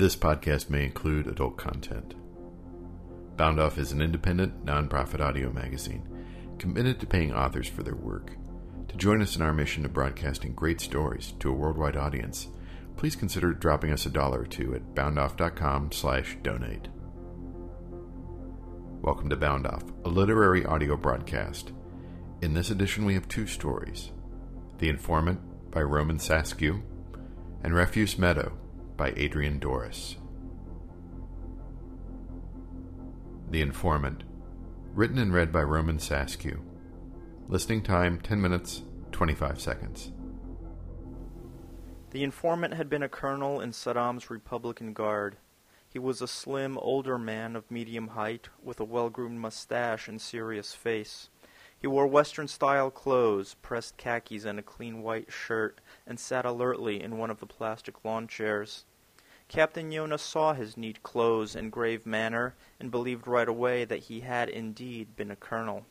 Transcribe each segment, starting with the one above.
This podcast may include adult content. Bound Off is an independent, nonprofit audio magazine committed to paying authors for their work. To join us in our mission of broadcasting great stories to a worldwide audience, please consider dropping us a dollar or two at boundoff.com/donate. Welcome to Bound Off, a literary audio broadcast. In this edition, we have two stories: "The Informant" by Roman Skaskiw and "Refuse Meadow" by Adrian Dorris. The Informant, written and read by Roman Skaskiw. Listening time 10 minutes 25 seconds. The informant had been a colonel in Saddam's Republican Guard. He was a slim, older man of medium height, with a well groomed mustache and serious face. He wore Western style clothes, pressed khakis, and a clean white shirt, and sat alertly in one of the plastic lawn chairs. Captain Yona saw his neat clothes and grave manner, and believed right away that he had indeed been a colonel.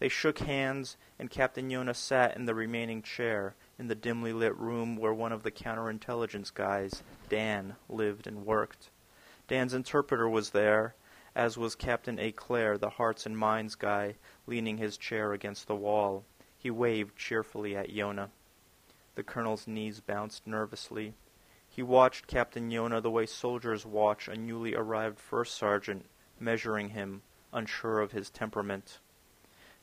They shook hands, and Captain Yona sat in the remaining chair, in the dimly lit room where one of the counterintelligence guys, Dan, lived and worked. Dan's interpreter was there, as was Captain A. Clare, the hearts and minds guy, leaning his chair against the wall. He waved cheerfully at Yona. The colonel's knees bounced nervously. He watched Captain Yona the way soldiers watch a newly arrived first sergeant, measuring him, unsure of his temperament.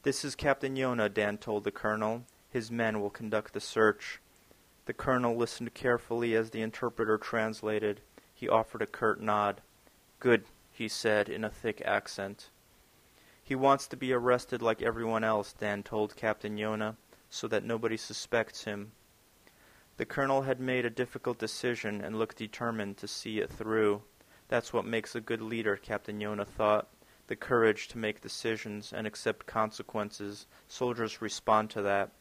This is Captain Yona, Dan told the colonel. His men will conduct the search. The colonel listened carefully as the interpreter translated. He offered a curt nod. Good, he said in a thick accent. He wants to be arrested like everyone else, Dan told Captain Yona, so that nobody suspects him. The colonel had made a difficult decision and looked determined to see it through. That's what makes a good leader, Captain Yona thought. The courage to make decisions and accept consequences. Soldiers respond to that.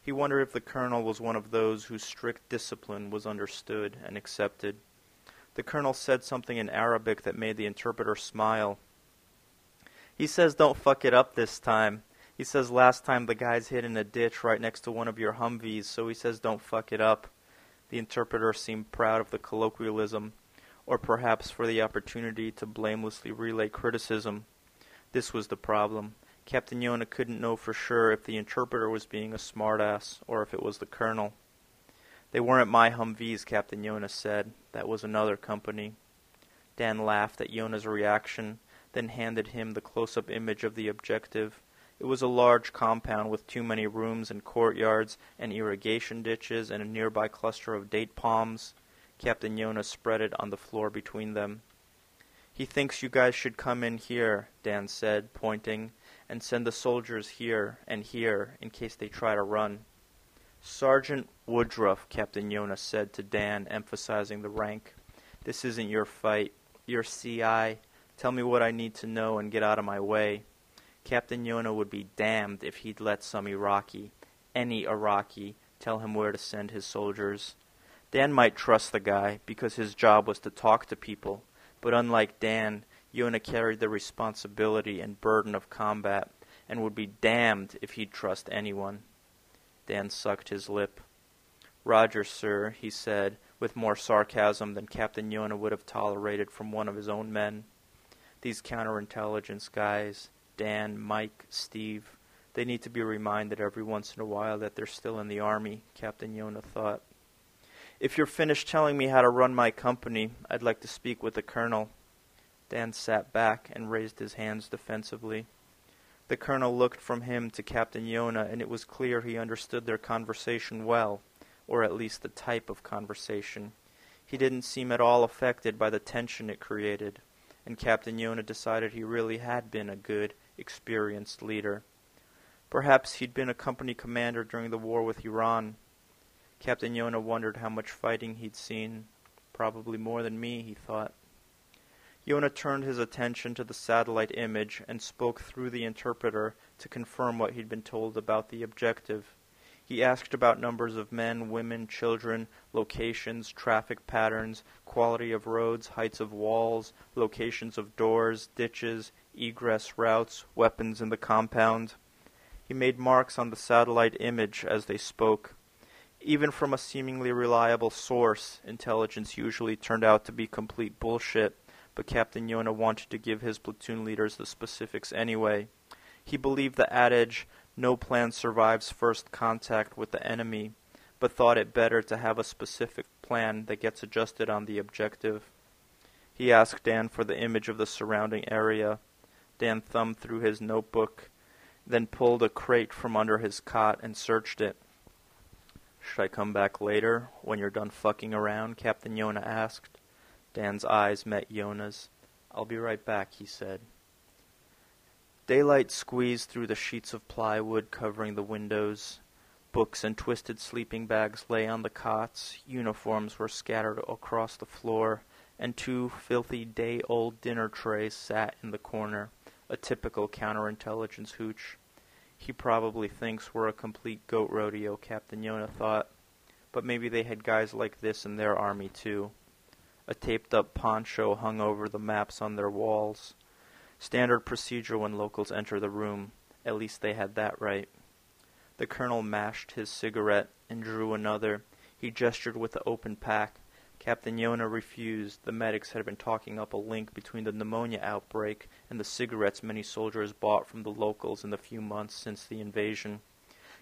He wondered if the colonel was one of those whose strict discipline was understood and accepted. The colonel said something in Arabic that made the interpreter smile. He says don't fuck it up this time. He says last time the guys hid in a ditch right next to one of your Humvees, so he says don't fuck it up. The interpreter seemed proud of the colloquialism, or perhaps for the opportunity to blamelessly relay criticism. This was the problem. Captain Yona couldn't know for sure if the interpreter was being a smartass or if it was the colonel. They weren't my Humvees, Captain Yona said. That was another company. Dan laughed at Yona's reaction, then handed him the close-up image of the objective. It was a large compound with too many rooms and courtyards and irrigation ditches and a nearby cluster of date palms. Captain Yona spread it on the floor between them. He thinks you guys should come in here, Dan said, pointing, and send the soldiers here and here in case they try to run. Sergeant Woodruff, Captain Yona said to Dan, emphasizing the rank. This isn't your fight. You're CI. Tell me what I need to know and get out of my way. Captain Yona would be damned if he'd let some Iraqi, any Iraqi, tell him where to send his soldiers. Dan might trust the guy because his job was to talk to people, but unlike Dan, Yona carried the responsibility and burden of combat and would be damned if he'd trust anyone. Dan sucked his lip. Roger, sir, he said, with more sarcasm than Captain Yona would have tolerated from one of his own men. These counterintelligence guys, Dan, Mike, Steve, they need to be reminded every once in a while that they're still in the Army, Captain Yona thought. If you're finished telling me how to run my company, I'd like to speak with the colonel. Dan sat back and raised his hands defensively. The colonel looked from him to Captain Yona, and it was clear he understood their conversation well, or at least the type of conversation. He didn't seem at all affected by the tension it created, and Captain Yona decided he really had been a good, experienced leader. Perhaps he'd been a company commander during the war with Iran. Captain Yona wondered how much fighting he'd seen. Probably more than me, he thought. Yona turned his attention to the satellite image and spoke through the interpreter to confirm what he'd been told about the objective. He asked about numbers of men, women, children, locations, traffic patterns, quality of roads, heights of walls, locations of doors, ditches, egress routes, weapons in the compound. He made marks on the satellite image as they spoke. Even from a seemingly reliable source, intelligence usually turned out to be complete bullshit, but Captain Yona wanted to give his platoon leaders the specifics anyway. He believed the adage, no plan survives first contact with the enemy, but thought it better to have a specific plan that gets adjusted on the objective. He asked Dan for the image of the surrounding area. Dan thumbed through his notebook, then pulled a crate from under his cot and searched it. Should I come back later, when you're done fucking around? Captain Yona asked. Dan's eyes met Yona's. I'll be right back, he said. Daylight squeezed through the sheets of plywood covering the windows. Books and twisted sleeping bags lay on the cots, uniforms were scattered across the floor, and two filthy day-old dinner trays sat in the corner, a typical counterintelligence hooch. He probably thinks we're a complete goat rodeo, Captain Yona thought. But maybe they had guys like this in their army, too. A taped up poncho hung over the maps on their walls. Standard procedure when locals enter the room. At least they had that right. The colonel mashed his cigarette and drew another. He gestured with the open pack. Captain Yona refused. The medics had been talking up a link between the pneumonia outbreak and the cigarettes many soldiers bought from the locals in the few months since the invasion.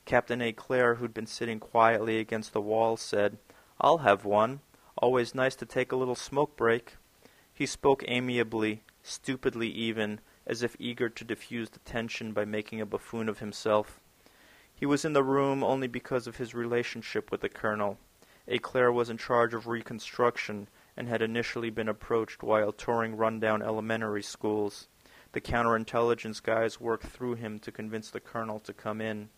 Captain A. Clare, who'd been sitting quietly against the wall, said, I'll have one. Always nice to take a little smoke break. He spoke amiably, stupidly even, as if eager to diffuse the tension by making a buffoon of himself. He was in the room only because of his relationship with the colonel. A. Clare was in charge of reconstruction and had initially been approached while touring rundown elementary schools. The counterintelligence guys worked through him to convince the colonel to come in.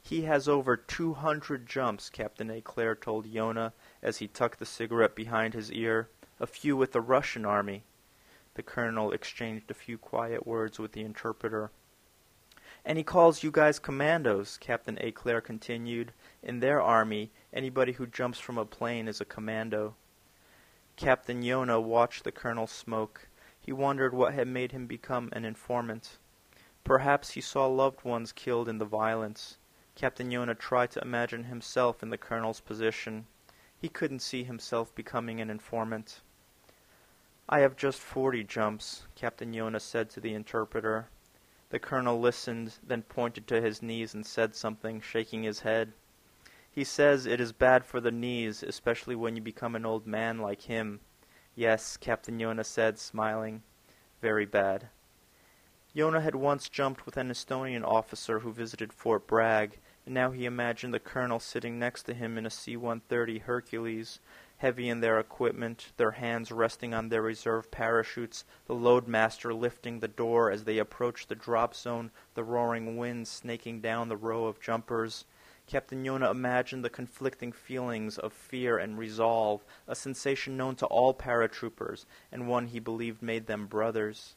He has over 200 jumps, Captain Eclair told Yona as he tucked the cigarette behind his ear. A few with the Russian army. The colonel exchanged a few quiet words with the interpreter. And he calls you guys commandos, Captain A. Clare continued. In their army, anybody who jumps from a plane is a commando. Captain Yona watched the colonel smoke. He wondered what had made him become an informant. Perhaps he saw loved ones killed in the violence. Captain Yona tried to imagine himself in the colonel's position. He couldn't see himself becoming an informant. I have just forty jumps, Captain Yona said to the interpreter. The colonel listened, then pointed to his knees and said something, shaking his head. He says it is bad for the knees, especially when you become an old man like him. Yes, Captain Yona said, smiling. Very bad. Yona had once jumped with an Estonian officer who visited Fort Bragg, and now he imagined the colonel sitting next to him in a C-130 Hercules, heavy in their equipment, their hands resting on their reserve parachutes, the loadmaster lifting the door as they approached the drop zone, the roaring wind snaking down the row of jumpers. Captain Yona imagined the conflicting feelings of fear and resolve, a sensation known to all paratroopers, and one he believed made them brothers.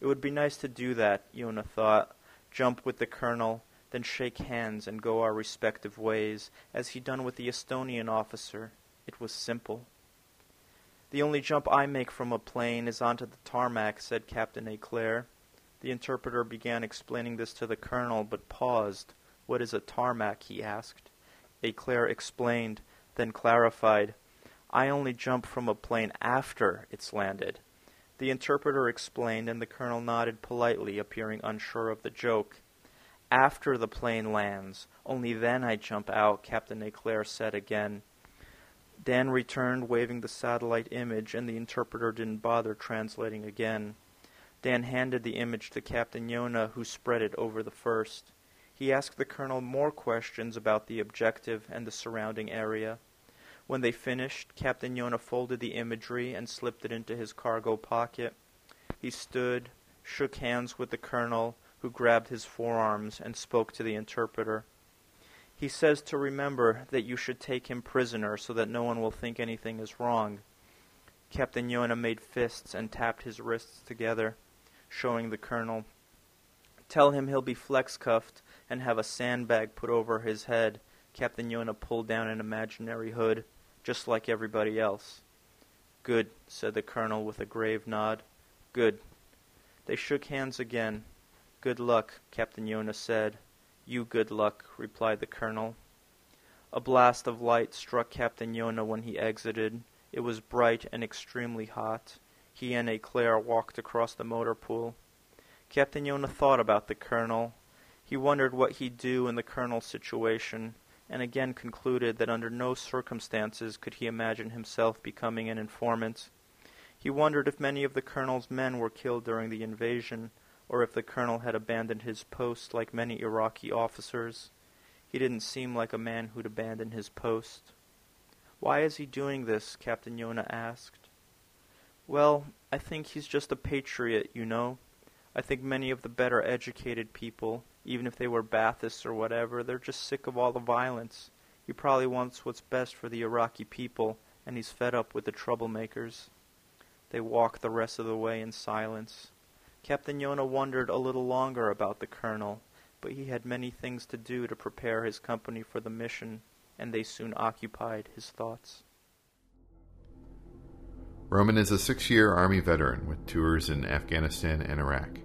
It would be nice to do that, Yona thought. Jump with the colonel, then shake hands and go our respective ways, as he'd done with the Estonian officer. It was simple. The only jump I make from a plane is onto the tarmac, said Captain A. Clare. The interpreter began explaining this to the colonel, but paused. What is a tarmac? he asked. A. Clare explained, then clarified. I only jump from a plane after it's landed. The interpreter explained, and the colonel nodded politely, appearing unsure of the joke. After the plane lands, only then I jump out, Captain A. Clare said again. Dan returned, waving the satellite image, and the interpreter didn't bother translating again. Dan handed the image to Captain Yona, who spread it over the first. He asked the colonel more questions about the objective and the surrounding area. When they finished, Captain Yona folded the imagery and slipped it into his cargo pocket. He stood, shook hands with the colonel, who grabbed his forearms and spoke to the interpreter. He says to remember that you should take him prisoner so that no one will think anything is wrong. Captain Yona made fists and tapped his wrists together, showing the colonel. Tell him he'll be flex cuffed and have a sandbag put over his head. Captain Yona pulled down an imaginary hood, just like everybody else. Good, said the colonel with a grave nod. Good. They shook hands again. Good luck, Captain Yona said. You good luck, replied the colonel. A blast of light struck Captain Yona when he exited. It was bright and extremely hot. He and Eclair walked across the motor pool. Captain Yona thought about the colonel. He wondered what he'd do in the colonel's situation, and again concluded that under no circumstances could he imagine himself becoming an informant. He wondered if many of the colonel's men were killed during the invasion, or if the colonel had abandoned his post like many Iraqi officers. He didn't seem like a man who'd abandon his post. Why is he doing this? Captain Yona asked. Well, I think he's just a patriot, you know. I think many of the better educated people, even if they were Baathists or whatever, they're just sick of all the violence. He probably wants what's best for the Iraqi people, and he's fed up with the troublemakers. They walked the rest of the way in silence. Captain Yona wondered a little longer about the colonel, but he had many things to do to prepare his company for the mission, and they soon occupied his thoughts. Roman is a six year Army veteran with tours in Afghanistan and Iraq.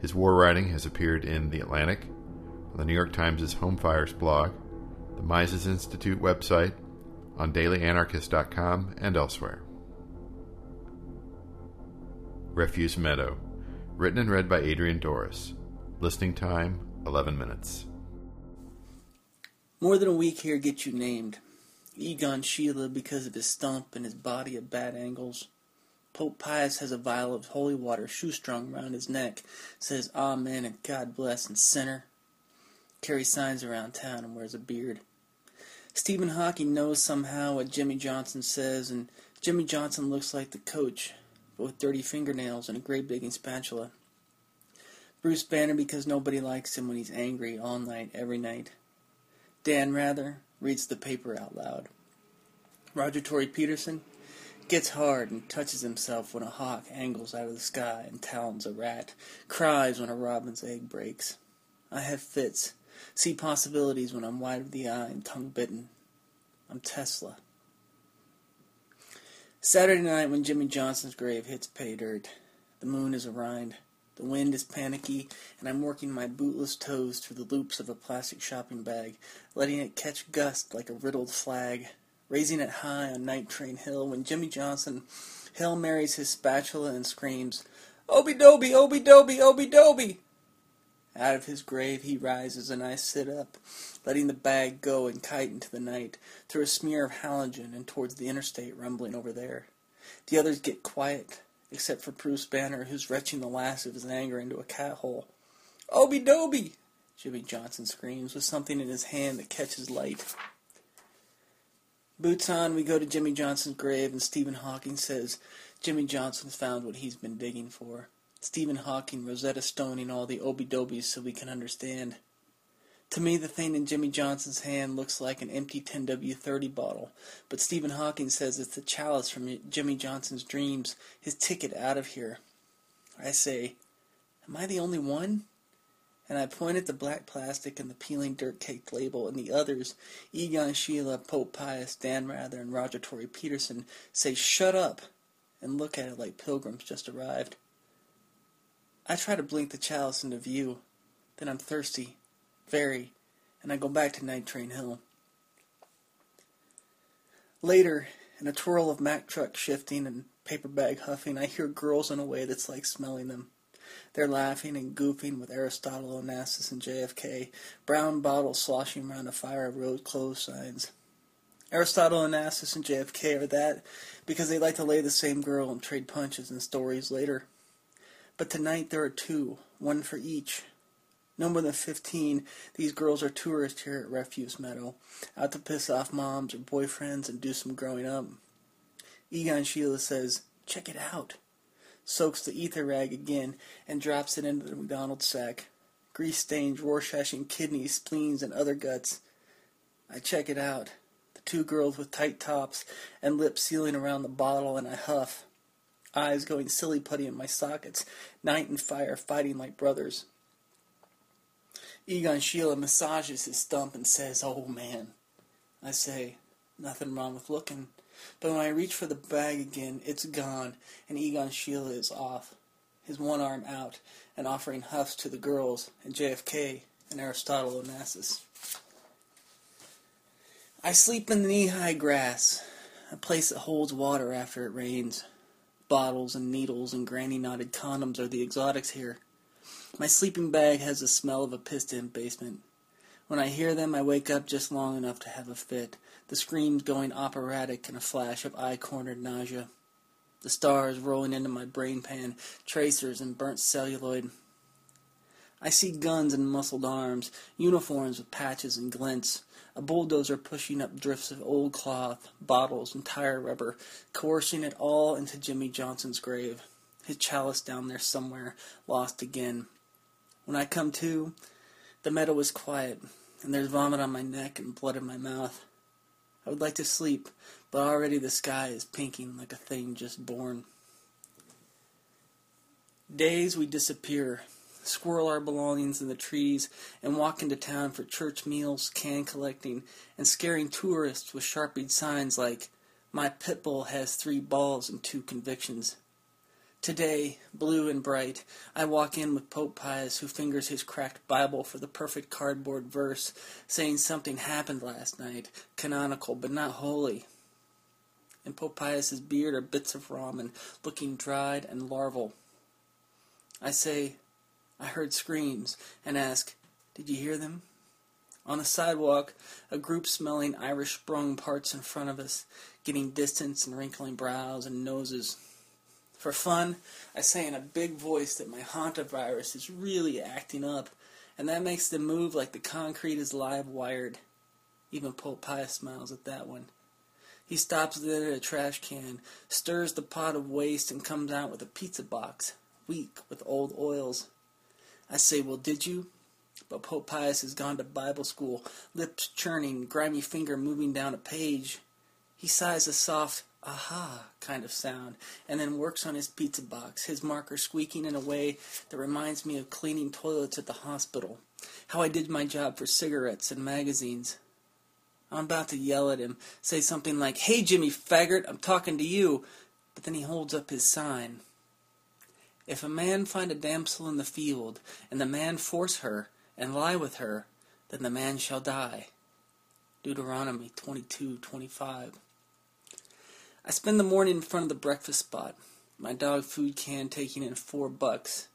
His war writing has appeared in The Atlantic, the New York Times' Home Fires blog, the Mises Institute website, on dailyanarchist.com, and elsewhere. Refuse Meadow, written and read by Adrian Dorris. Listening time 11 minutes. More than a week here gets you named. Egon Schiele because of his stump and his body at bad angles. Pope Pius has a vial of holy water shoestrung round his neck, says Amen and God bless and sinner. Carries signs around town and wears a beard. Stephen Hawking knows somehow what Jimmy Johnson says, and Jimmy Johnson looks like the coach, with dirty fingernails and a great big spatula. Bruce Banner because nobody likes him when he's angry all night, every night. Dan Rather reads the paper out loud. Roger Tory Peterson gets hard and touches himself when a hawk angles out of the sky and talons a rat, cries when a robin's egg breaks. I have fits, see possibilities when I'm wide of the eye and tongue bitten. I'm Tesla. Saturday night when Jimmy Johnson's grave hits pay dirt, the moon is a rind. The wind is panicky, and I'm working my bootless toes through the loops of a plastic shopping bag, letting it catch gust like a riddled flag, raising it high on Night Train Hill when Jimmy Johnson Hail Marys his spatula and screams, Obi Doby, Obi Doby, Obi Doby! Out of his grave he rises, and I sit up, letting the bag go and kite into the night, through a smear of halogen and towards the interstate rumbling over there. The others get quiet, except for Bruce Banner, who's retching the last of his anger into a cat hole. Obi Doby! Jimmy Johnson screams, with something in his hand that catches light. Boots on, we go to Jimmy Johnson's grave, and Stephen Hawking says Jimmy Johnson's found what he's been digging for. Stephen Hawking Rosetta Stone, and all the Obi Dobies so we can understand. To me, the thing in Jimmy Johnson's hand looks like an empty 10W30 bottle, but Stephen Hawking says it's the chalice from Jimmy Johnson's dreams, his ticket out of here. I say, Am I the only one? And I point at the black plastic and the peeling dirt caked label, and the others, Egon Schiele, Pope Pius, Dan Rather, and Roger Tory Peterson, say, Shut up! and look at it like pilgrims just arrived. I try to blink the chalice into view. Then I'm thirsty very, and I go back to Night Train Hill. Later, in a twirl of Mack truck shifting and paper bag huffing, I hear girls in a way that's like smelling them. They're laughing and goofing with Aristotle, Onassis, and JFK, brown bottles sloshing around a fire of road clothes signs. Aristotle, Onassis, and JFK are that because they like to lay the same girl and trade punches and stories later. But tonight there are two, one for each, no more than 15, these girls are tourists here at Refuse Meadow, out to piss off moms or boyfriends and do some growing up. Egon Schiele says, Check it out. Soaks the ether rag again and drops it into the McDonald's sack. Grease stains, Rorschaching kidneys, spleens, and other guts. I check it out. The two girls with tight tops and lips sealing around the bottle, and I huff. Eyes going silly putty in my sockets. Night and fire fighting like brothers. Egon Schiele massages his stump and says, Oh man. I say, Nothing wrong with looking. But when I reach for the bag again, it's gone, and Egon Schiele is off, his one arm out, and offering huffs to the girls, and JFK, and Aristotle Onassis. I sleep in the knee-high grass, a place that holds water after it rains. Bottles and needles and granny-knotted condoms are the exotics here. My sleeping bag has the smell of a piston basement. When I hear them, I wake up just long enough to have a fit, the screams going operatic in a flash of eye-cornered nausea. The stars rolling into my brain pan, tracers and burnt celluloid. I see guns and muscled arms, uniforms with patches and glints, a bulldozer pushing up drifts of old cloth, bottles, and tire rubber, coercing it all into Jimmy Johnson's grave, his chalice down there somewhere, lost again. When I come to, the meadow is quiet, and there's vomit on my neck and blood in my mouth. I would like to sleep, but already the sky is pinking like a thing just born. Days we disappear, squirrel our belongings in the trees, and walk into town for church meals, can collecting, and scaring tourists with sharpied signs like, My pit bull has three balls and two convictions. Today, blue and bright, I walk in with Pope Pius, who fingers his cracked Bible for the perfect cardboard verse, saying something happened last night, canonical but not holy. In Pope Pius's beard are bits of ramen, looking dried and larval. I say, I heard screams, and ask, Did you hear them? On the sidewalk, a group smelling Irish sprung parts in front of us, getting distance and wrinkling brows and noses. For fun, I say in a big voice that my hantavirus is really acting up, and that makes them move like the concrete is live wired. Even Pope Pius smiles at that one. He stops there at a trash can, stirs the pot of waste, and comes out with a pizza box, weak with old oils. I say, Well, did you? But Pope Pius has gone to Bible school, lips churning, grimy finger moving down a page. He sighs a soft, aha kind of sound, and then works on his pizza box, his marker squeaking in a way that reminds me of cleaning toilets at the hospital, how I did my job for cigarettes and magazines. I'm about to yell at him, say something like, Hey Jimmy Faggart, I'm talking to you, but then he holds up his sign. If a man find a damsel in the field, and the man force her, and lie with her, then the man shall die. Deuteronomy 22:25. I spend the morning in front of the breakfast spot, my dog food can taking in four bucks.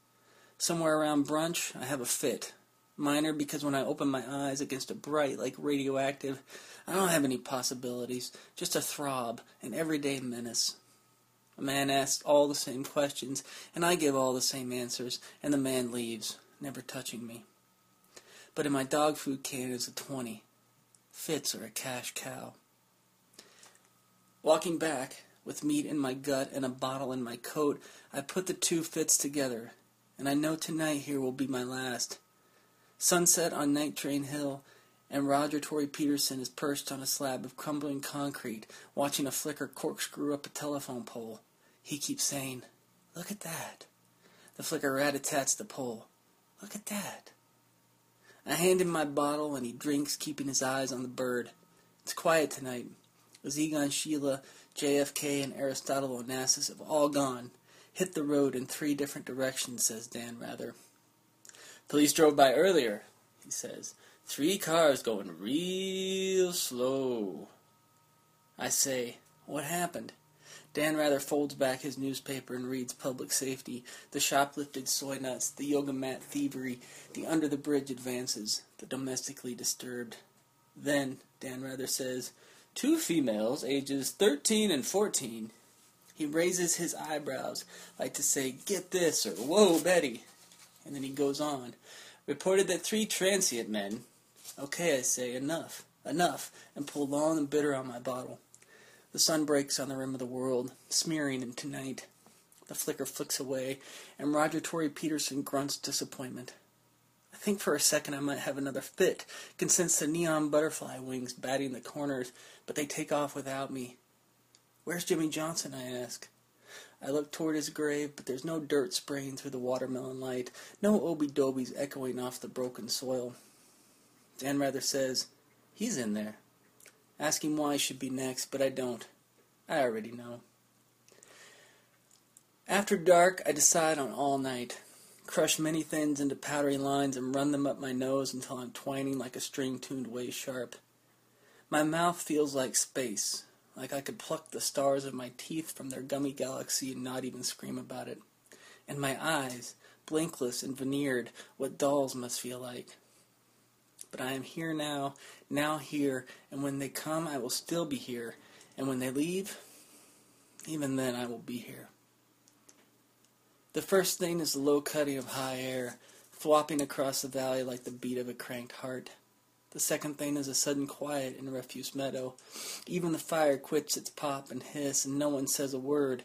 Somewhere around brunch, I have a fit. Minor because when I open my eyes against a bright like radioactive, I don't have any possibilities, just a throb, an everyday menace. A man asks all the same questions, and I give all the same answers, and the man leaves, never touching me. But in my dog food can is a 20. Fits are a cash cow. Walking back, with meat in my gut and a bottle in my coat, I put the two fits together, and I know tonight here will be my last. Sunset on Night Train Hill, and Roger Tory Peterson is perched on a slab of crumbling concrete, watching a flicker corkscrew up a telephone pole. He keeps saying, Look at that. The flicker rat-a-tats the pole. Look at that. I hand him my bottle, and he drinks, keeping his eyes on the bird. It's quiet tonight. Egon Schiele, JFK, and Aristotle Onassis have all gone. Hit the road in three different directions, says Dan Rather. Police drove by earlier, he says. Three cars going real slow. I say, what happened? Dan Rather folds back his newspaper and reads Public Safety, the shoplifted soy nuts, the yoga mat thievery, the under the bridge advances, the domestically disturbed. Then, Dan Rather says, two females, ages 13 and 14. He raises his eyebrows, like to say, Get this, or Whoa, Betty. And then he goes on. Reported that three transient men. Okay, I say, enough, enough, and pull long and bitter on my bottle. The sun breaks on the rim of the world, smearing into night. The flicker flicks away, and Roger Tory Peterson grunts disappointment. I think for a second I might have another fit, can sense the neon butterfly wings batting the corners, but they take off without me. Where's Jimmy Johnson? I ask. I look toward his grave, but there's no dirt spraying through the watermelon light, no obi-dobies echoing off the broken soil. Dan Rather says, He's in there. Ask him why I should be next, but I don't. I already know. After dark, I decide on all night. Crush many thins into powdery lines and run them up my nose until I'm twining like a string tuned way sharp. My mouth feels like space, like I could pluck the stars of my teeth from their gummy galaxy and not even scream about it. And my eyes, blinkless and veneered, what dolls must feel like. But I am here now, now here, and when they come, I will still be here. And when they leave, even then I will be here. The first thing is the low cutting of high air, flopping across the valley like the beat of a cranked heart. The second thing is a sudden quiet in a refuse meadow. Even the fire quits its pop and hiss, and no one says a word,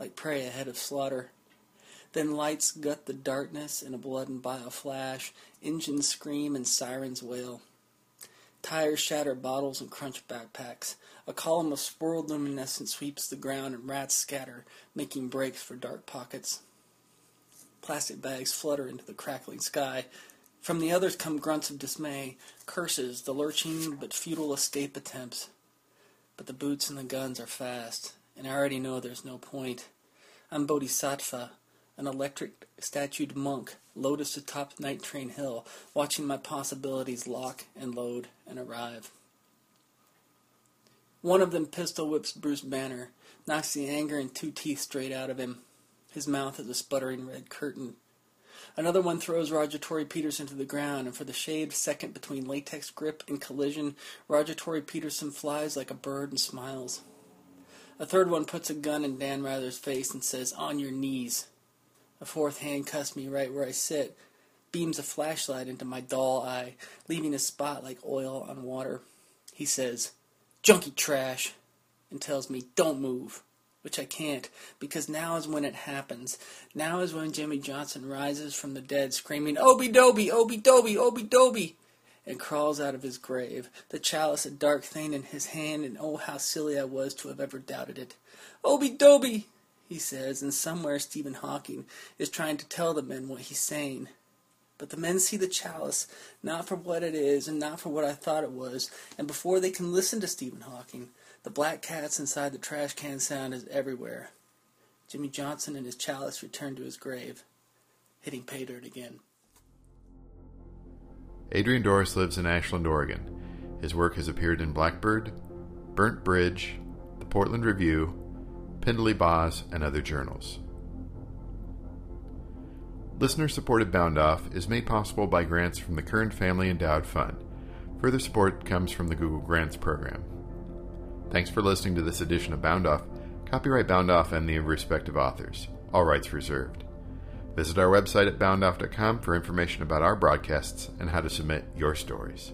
like prey ahead of slaughter. Then lights gut the darkness in a blood and bile flash, engines scream and sirens wail. Tires shatter bottles and crunch backpacks. A column of swirled luminescence sweeps the ground and rats scatter, making breaks for dark pockets. Plastic bags flutter into the crackling sky. From the others come grunts of dismay, curses, the lurching but futile escape attempts. But the boots and the guns are fast, and I already know there's no point. I'm Bodhisattva, an electric statued monk, lotus atop Night Train Hill, watching my possibilities lock and load and arrive. One of them pistol whips Bruce Banner, knocks the anger and two teeth straight out of him. His mouth is a sputtering red curtain. Another one throws Roger Tory Peterson to the ground, and for the shaved second between latex grip and collision, Roger Tory Peterson flies like a bird and smiles. A third one puts a gun in Dan Rather's face and says, On your knees. A fourth hand handcuffs me right where I sit, beams a flashlight into my dull eye, leaving a spot like oil on water. He says, Junkie trash, and tells me, Don't move which I can't, because now is when it happens. Now is when Jimmy Johnson rises from the dead screaming, Obi Doby, Obi Doby, Obi Doby, and crawls out of his grave, the chalice a dark thing in his hand, and oh, how silly I was to have ever doubted it. Obi Doby, he says, and somewhere Stephen Hawking is trying to tell the men what he's saying. But the men see the chalice not for what it is and not for what I thought it was, and before they can listen to Stephen Hawking, the black cats inside the trash can sound is everywhere. Jimmy Johnson and his chalice return to his grave, hitting pay dirt again. Adrian Dorris lives in Ashland, Oregon. His work has appeared in Blackbird, Burnt Bridge, the Portland Review, Pindeldyboz, and other journals. Listener supported Bound Off is made possible by grants from the Kern Family Endowed Fund. Further support comes from the Google Grants Program. Thanks for listening to this edition of Bound Off. Copyright Bound Off and the respective authors. All rights reserved. Visit our website at boundoff.com for information about our broadcasts and how to submit your stories.